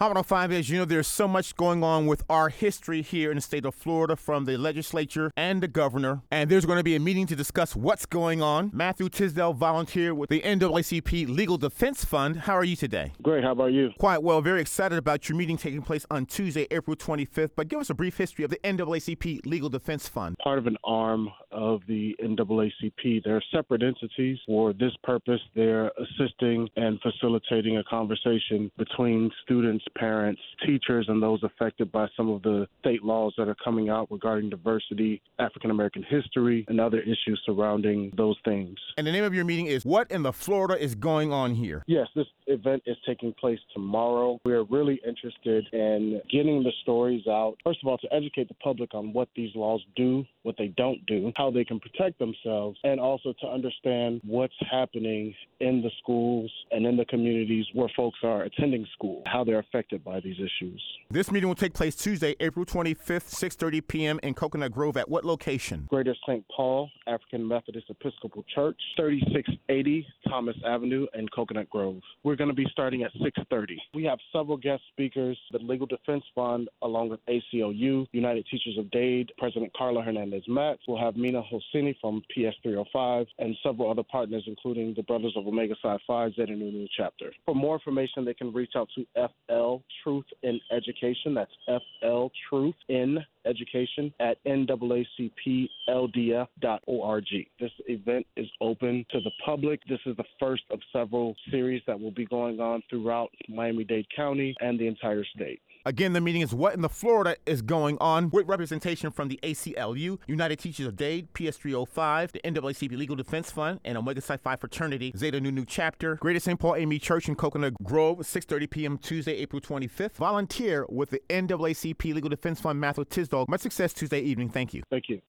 Hot 105, as you know, there's so much going on with our history here in the state of Florida from the legislature and the governor. And there's going to be a meeting to discuss what's going on. Matthew Tisdol, volunteer with the NAACP Legal Defense Fund. How are you today? Great. How about you? Quite well. Very excited about your meeting taking place on Tuesday, April 25th. But give us a brief history of the NAACP Legal Defense Fund. Part of an arm of the NAACP. They're separate entities. For this purpose, they're assisting and facilitating a conversation between students parents, teachers, and those affected by some of the state laws that are coming out regarding diversity, African American history, and other issues surrounding those things. And the name of your meeting is What in the Florida is Going On Here? Yes, this event is taking place tomorrow. We're really interested in getting the stories out. First of all, to educate the public on what these laws do, what they don't do, how they can protect themselves, and also to understand what's happening in the schools and in the communities where folks are attending school, how they're affected by these issues. This meeting will take place Tuesday, April 25th, 6:30 p.m. in Coconut Grove at what location? Greater St. Paul African Methodist Episcopal Church, 3680 Thomas Avenue in Coconut Grove. We're going to be starting at 6:30. We have several guest speakers, the Legal Defense Fund along with ACLU, United Teachers of Dade, President Karla Hernandez Mats. We'll have Mina Hosseini from PS 305 and several other partners including the Brothers of Omega Psi Phi Zeta Nu chapter. For more information, they can reach out to FL Truth in Education. That's FL Truth in Education at NAACPLDF.org. This event is open to the public. This is the first of several series that will be going on throughout Miami Dade County and the entire state. Again, the meeting is What in the Florida is Going On with representation from the ACLU, United Teachers of Dade, PS305, the NAACP Legal Defense Fund, and Omega Psi Phi Fraternity, Zeta Nu Nu Chapter, Greater St. Paul AME Church in Coconut Grove, 6.30 p.m. Tuesday, April 25th. Volunteer with the NAACP Legal Defense Fund, Matthew Tisdol. Much success Tuesday evening. Thank you. Thank you.